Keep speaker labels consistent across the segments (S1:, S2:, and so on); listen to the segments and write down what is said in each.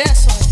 S1: Yes.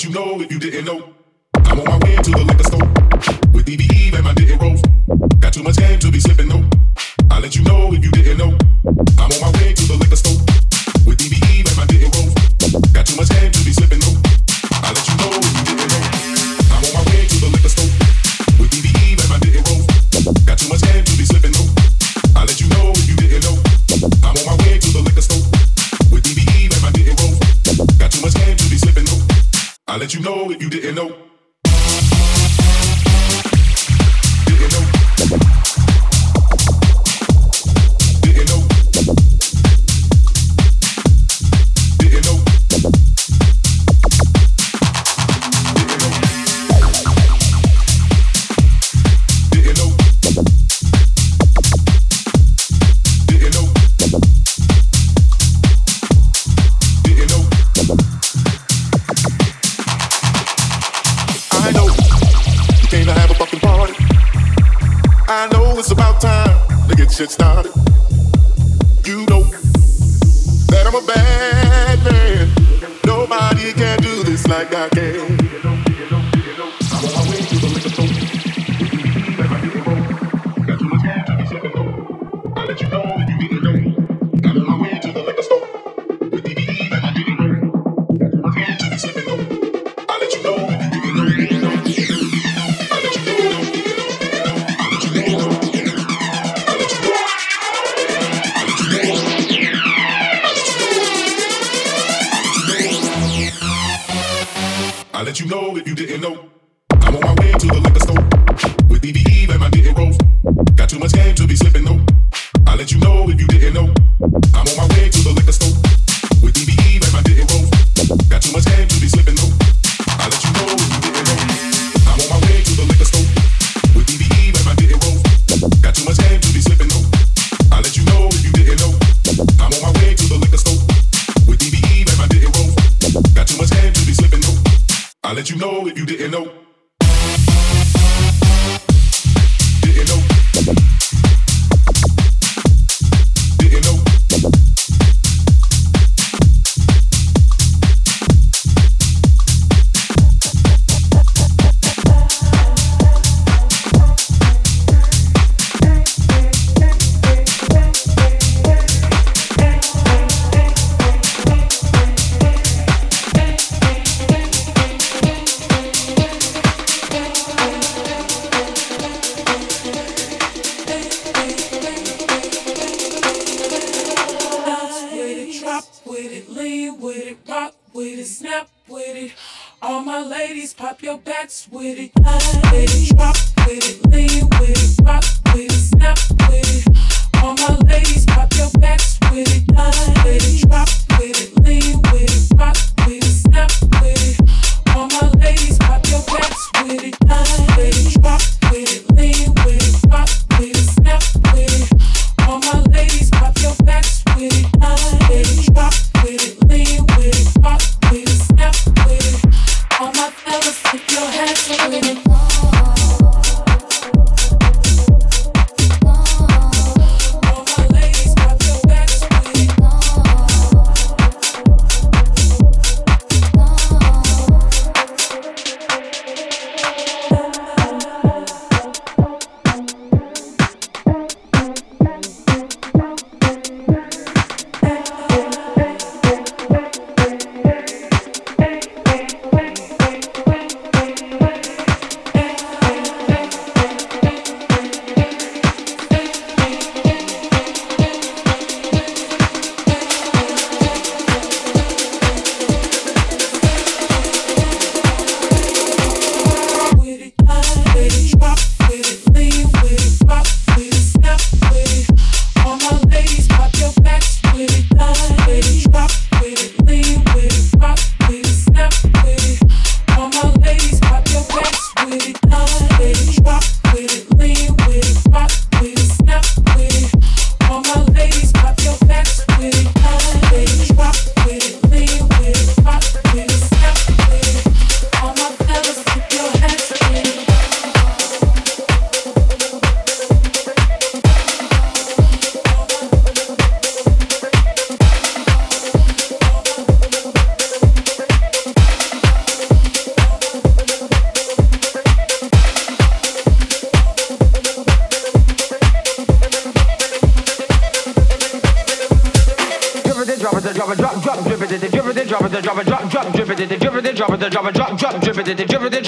S2: let you know if you didn't know. I'm on my way to the liquor store with DBE and my didn't rolls. Got too much game to be slipping though. I let you know if you didn't know. I'm on my way to the liquor store.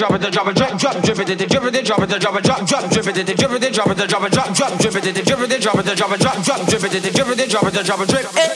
S3: drop it, the drop it, drop, drop, drip it, the drip it, the drop it, the
S4: drop it, drop, drop, drip it, the drip it, the drop it, the drop it, drop, drop, drip it, the drip it, the drop it, the drop it, drop, drop, drip it, the drip it, the drop it,
S5: the drop it,
S6: drop.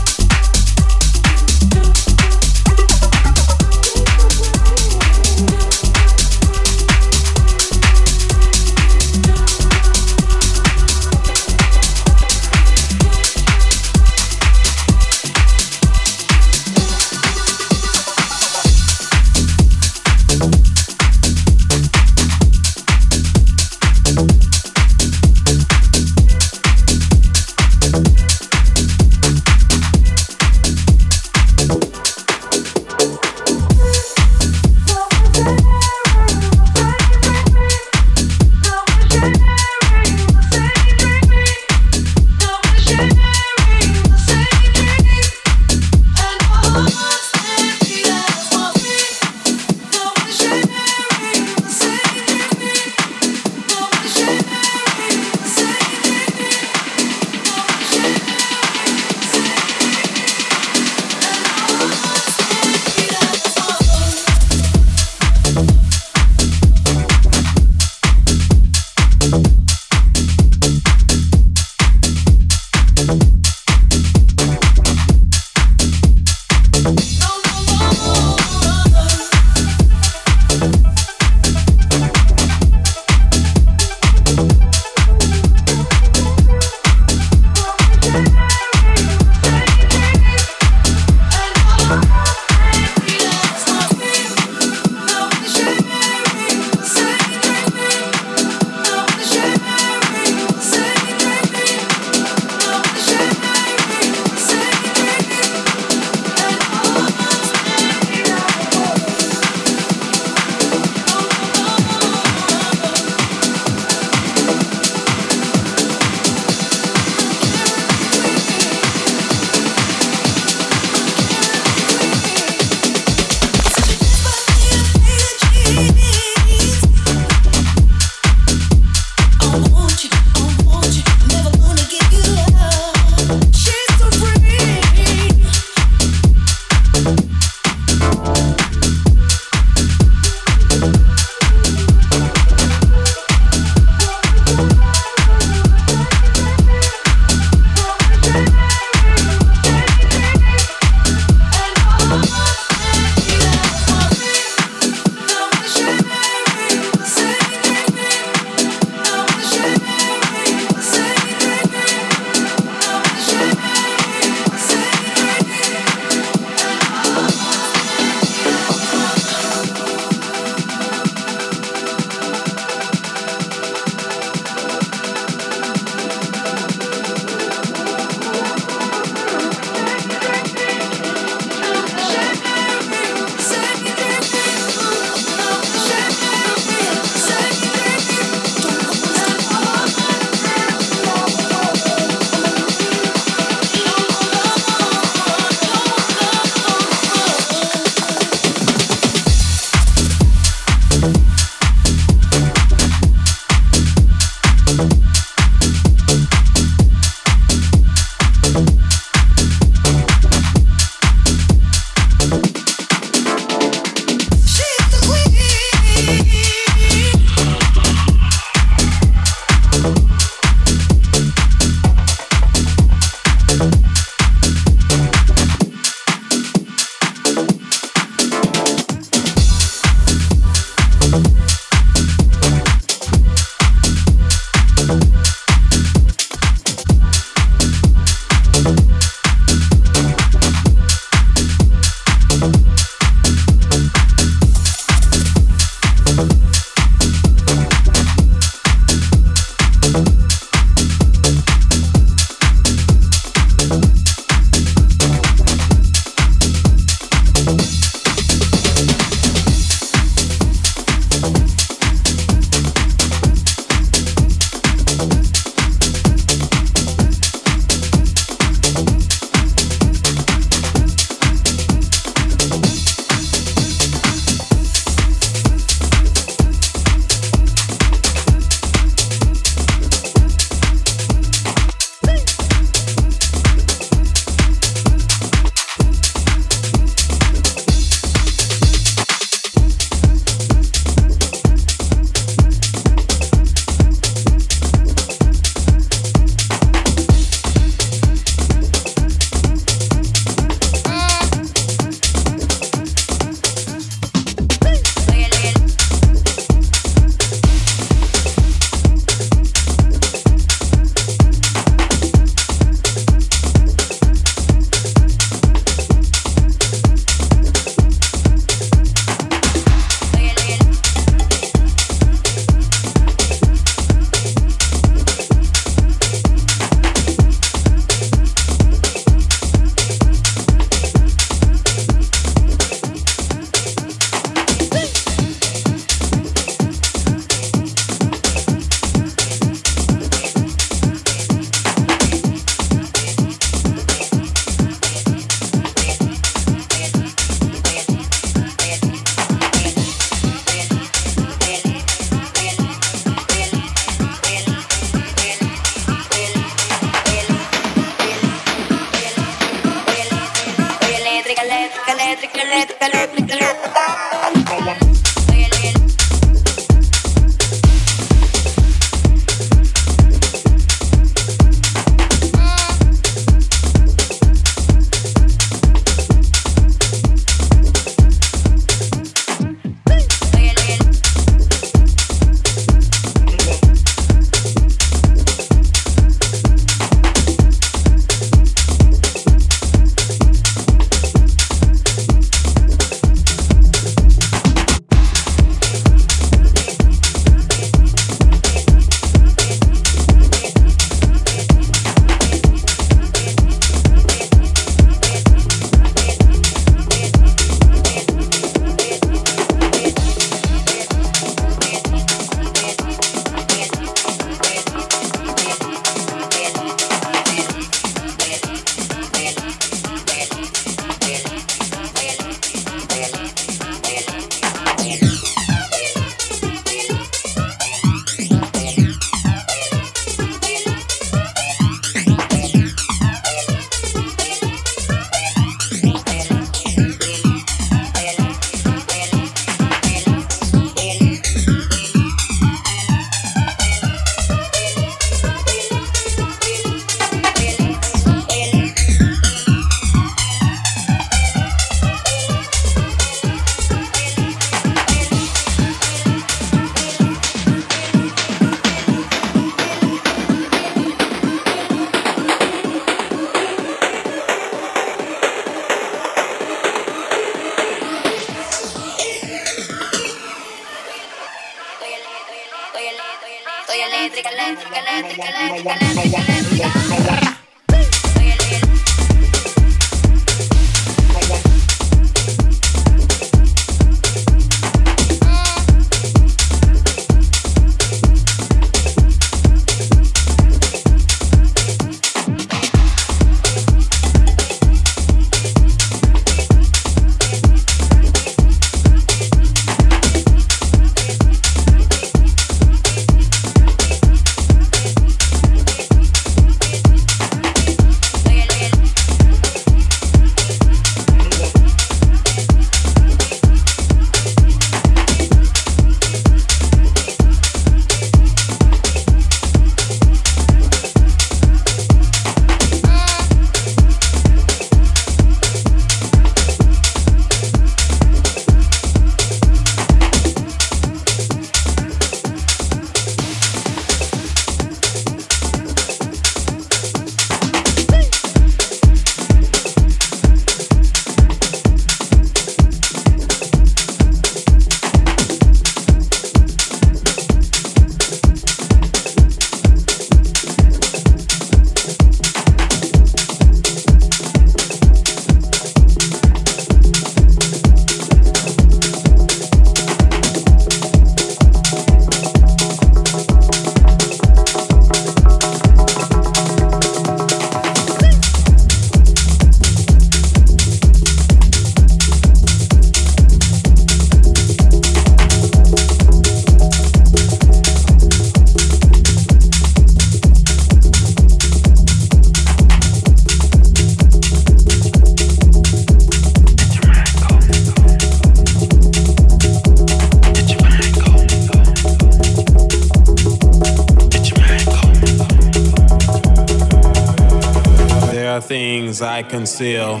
S6: Conceal.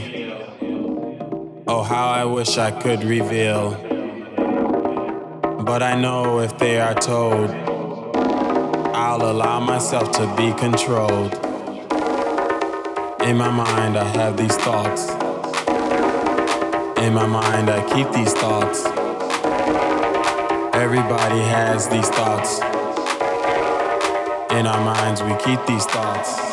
S6: Oh, how I wish I could reveal. But I know if they are told, I'll allow myself to be controlled. In my mind, I have these thoughts. In my mind, I keep these thoughts. Everybody has these thoughts. In our minds, we keep these thoughts.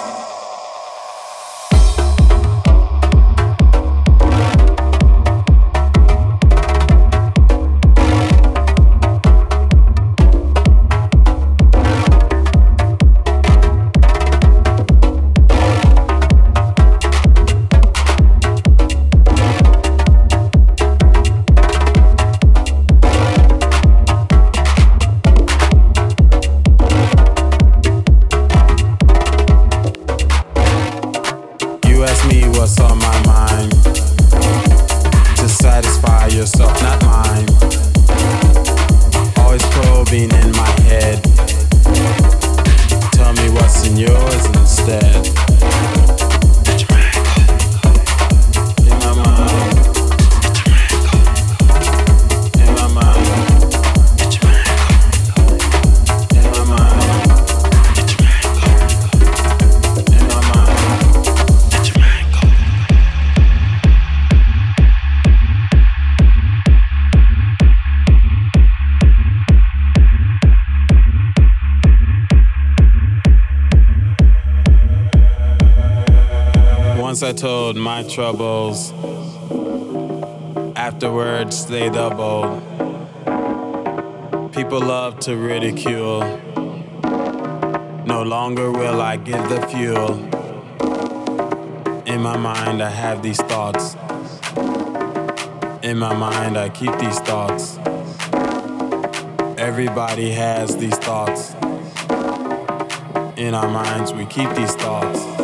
S6: My troubles. Afterwards, they doubled. People love to ridicule. No longer will I give the fuel. In my mind, I have these thoughts. In my mind, I keep these thoughts. Everybody has these thoughts. In our minds, we keep these thoughts.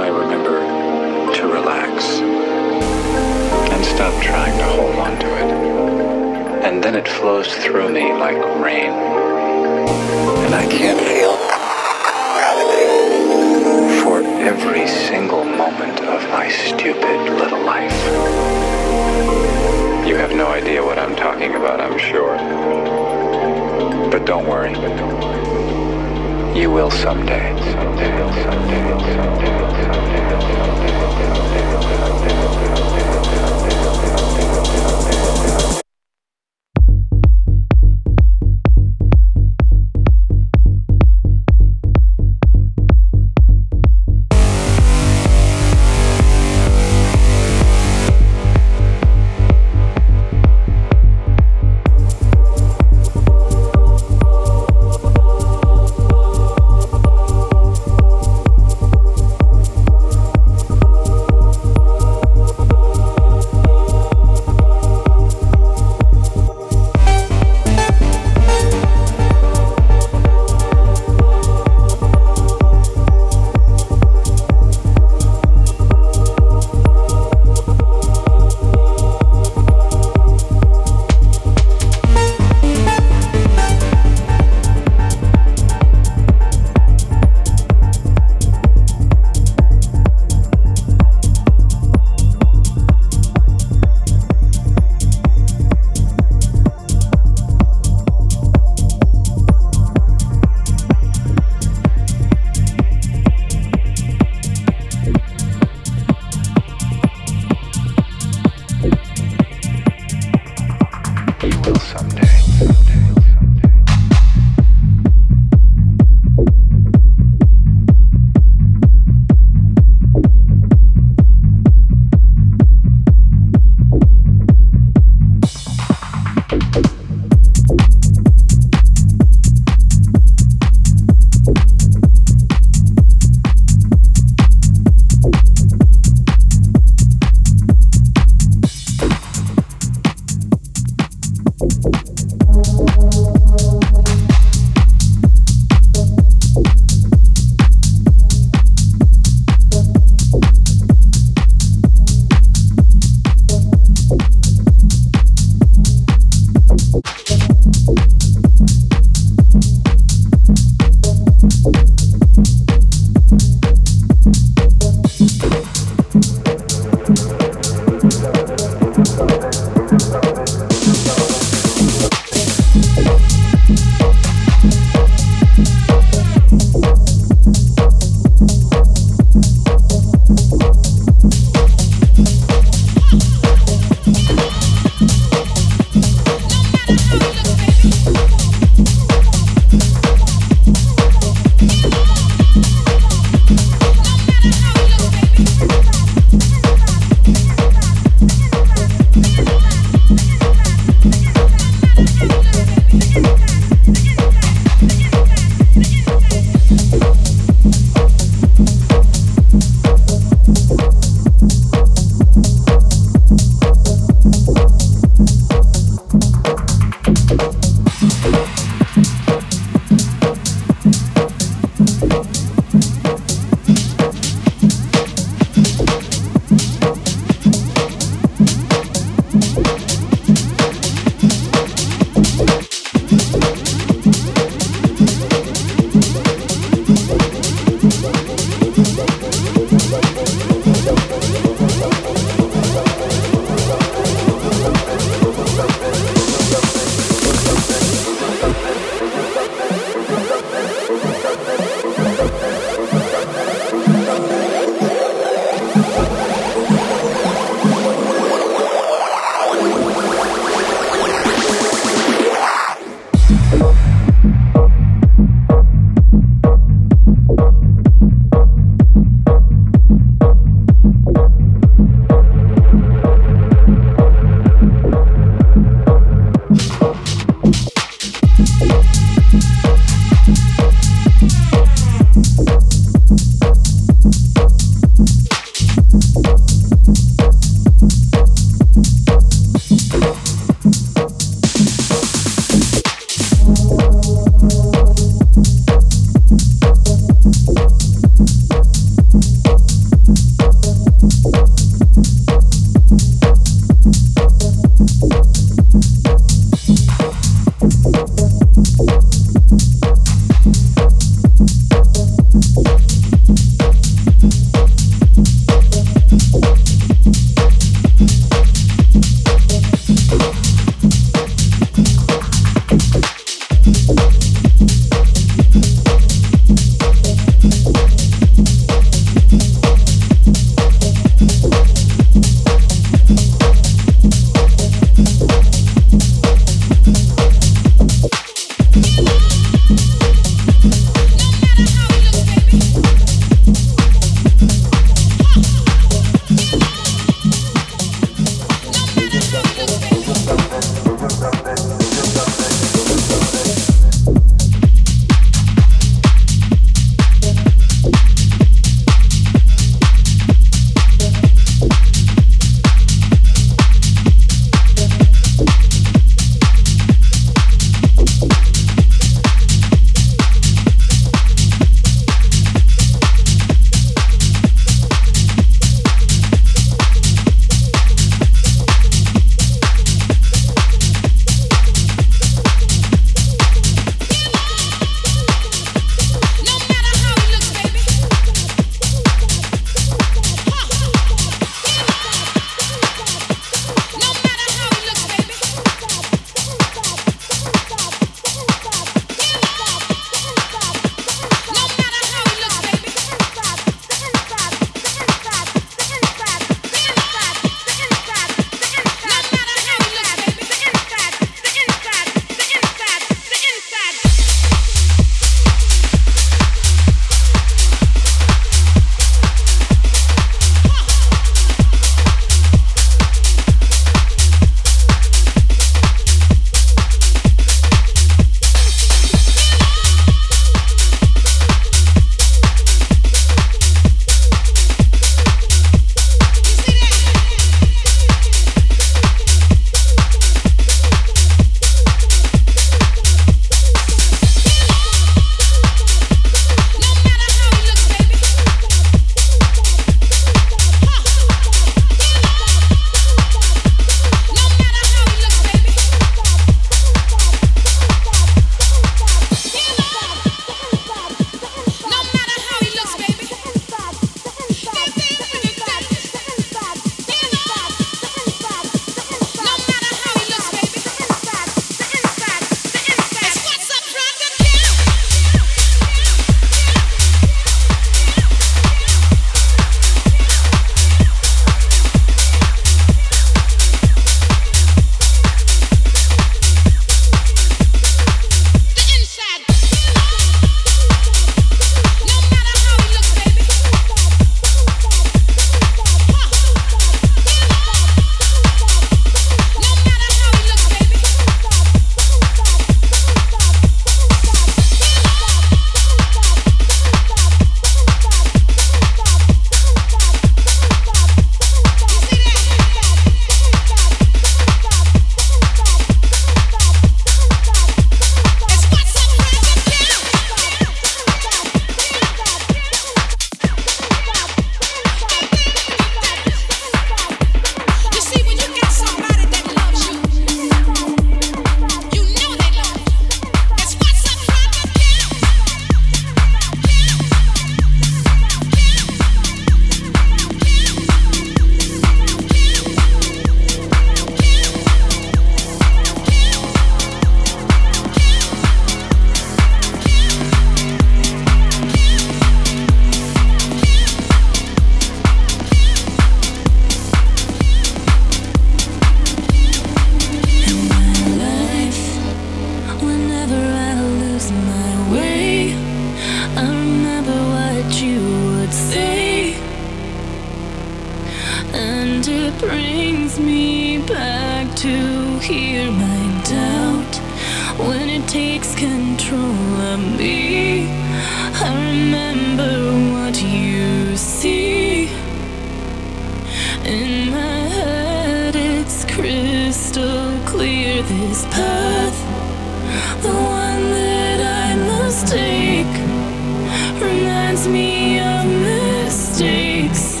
S7: Me of
S1: mistakes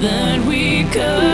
S1: that we got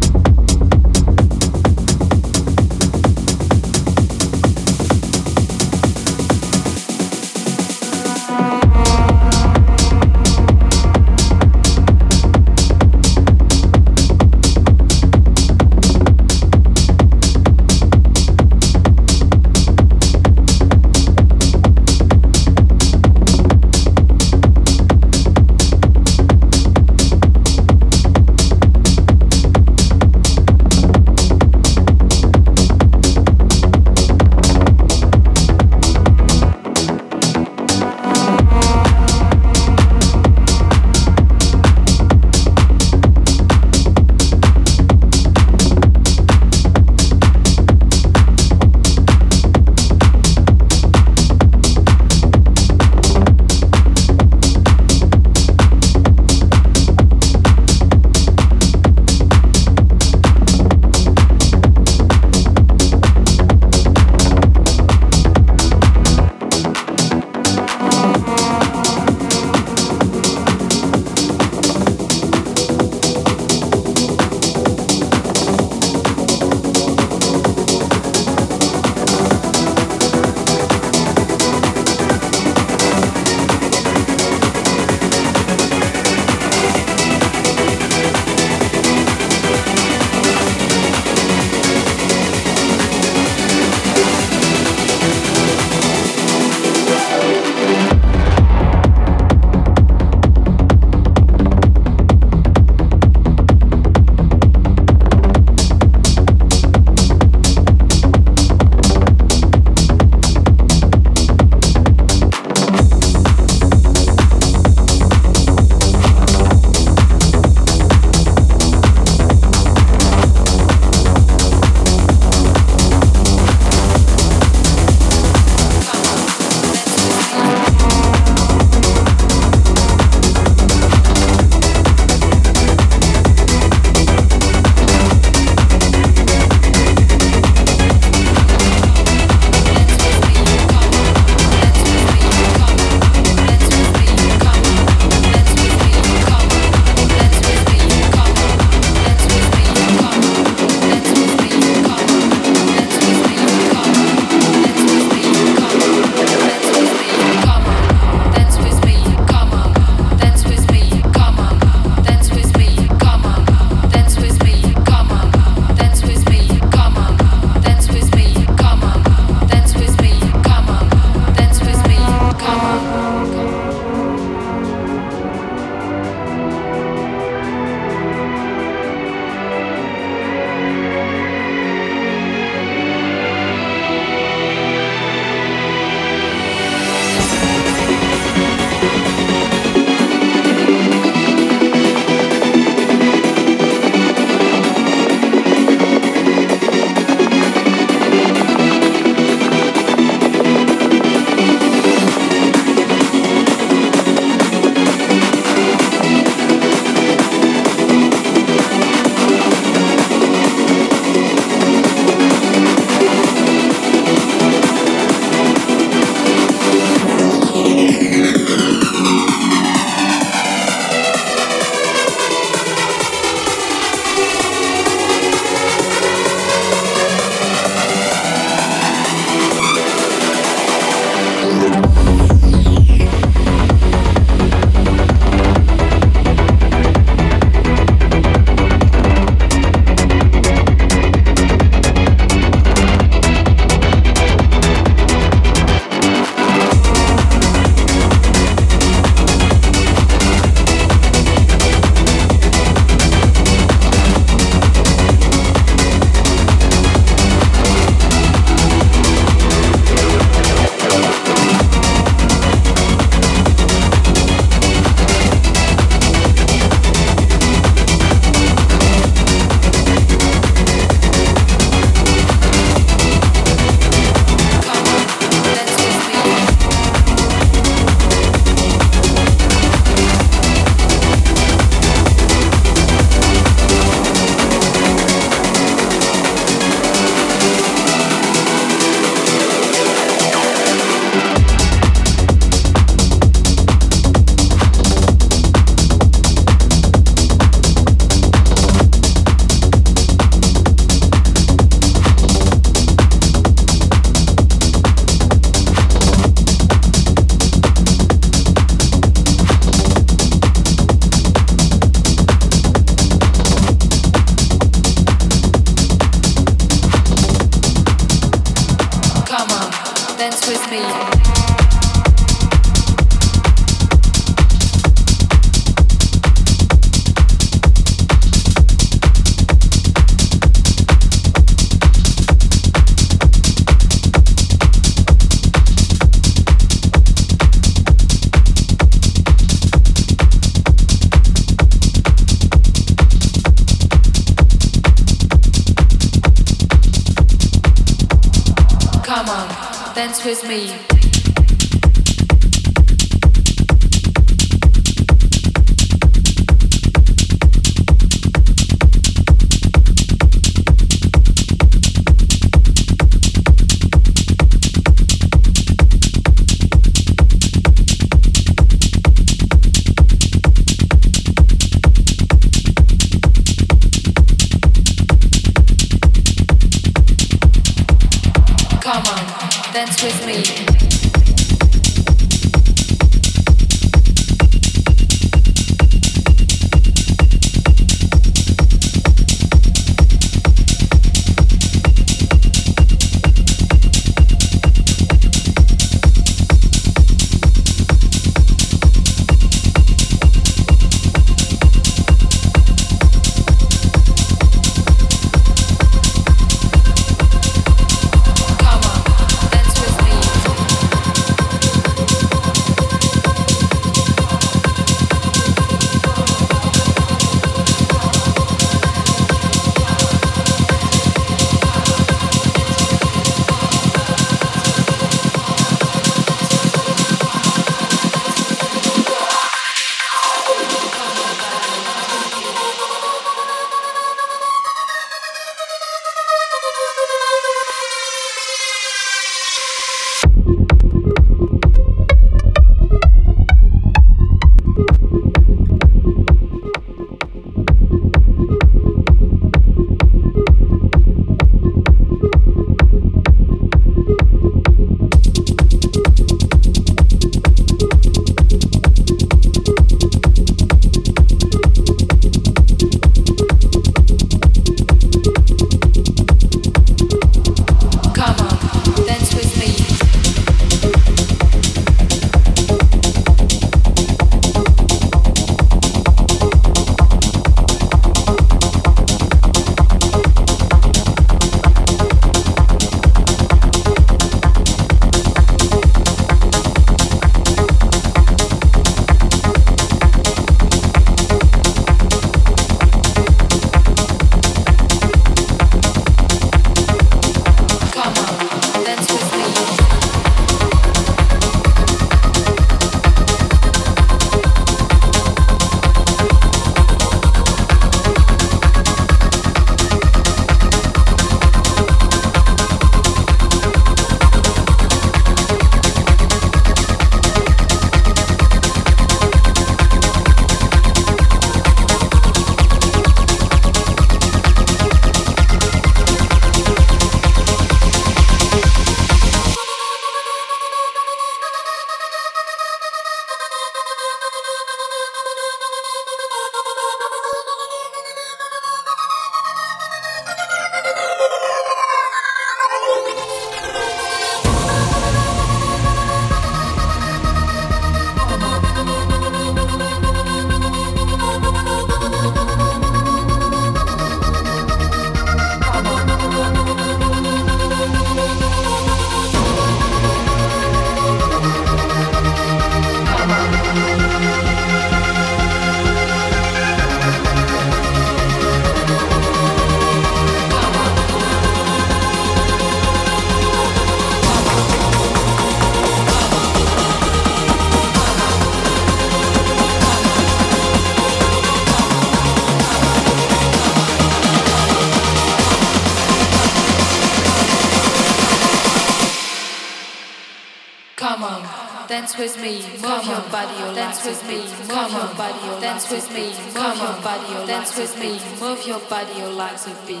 S8: Body, or legs with beat.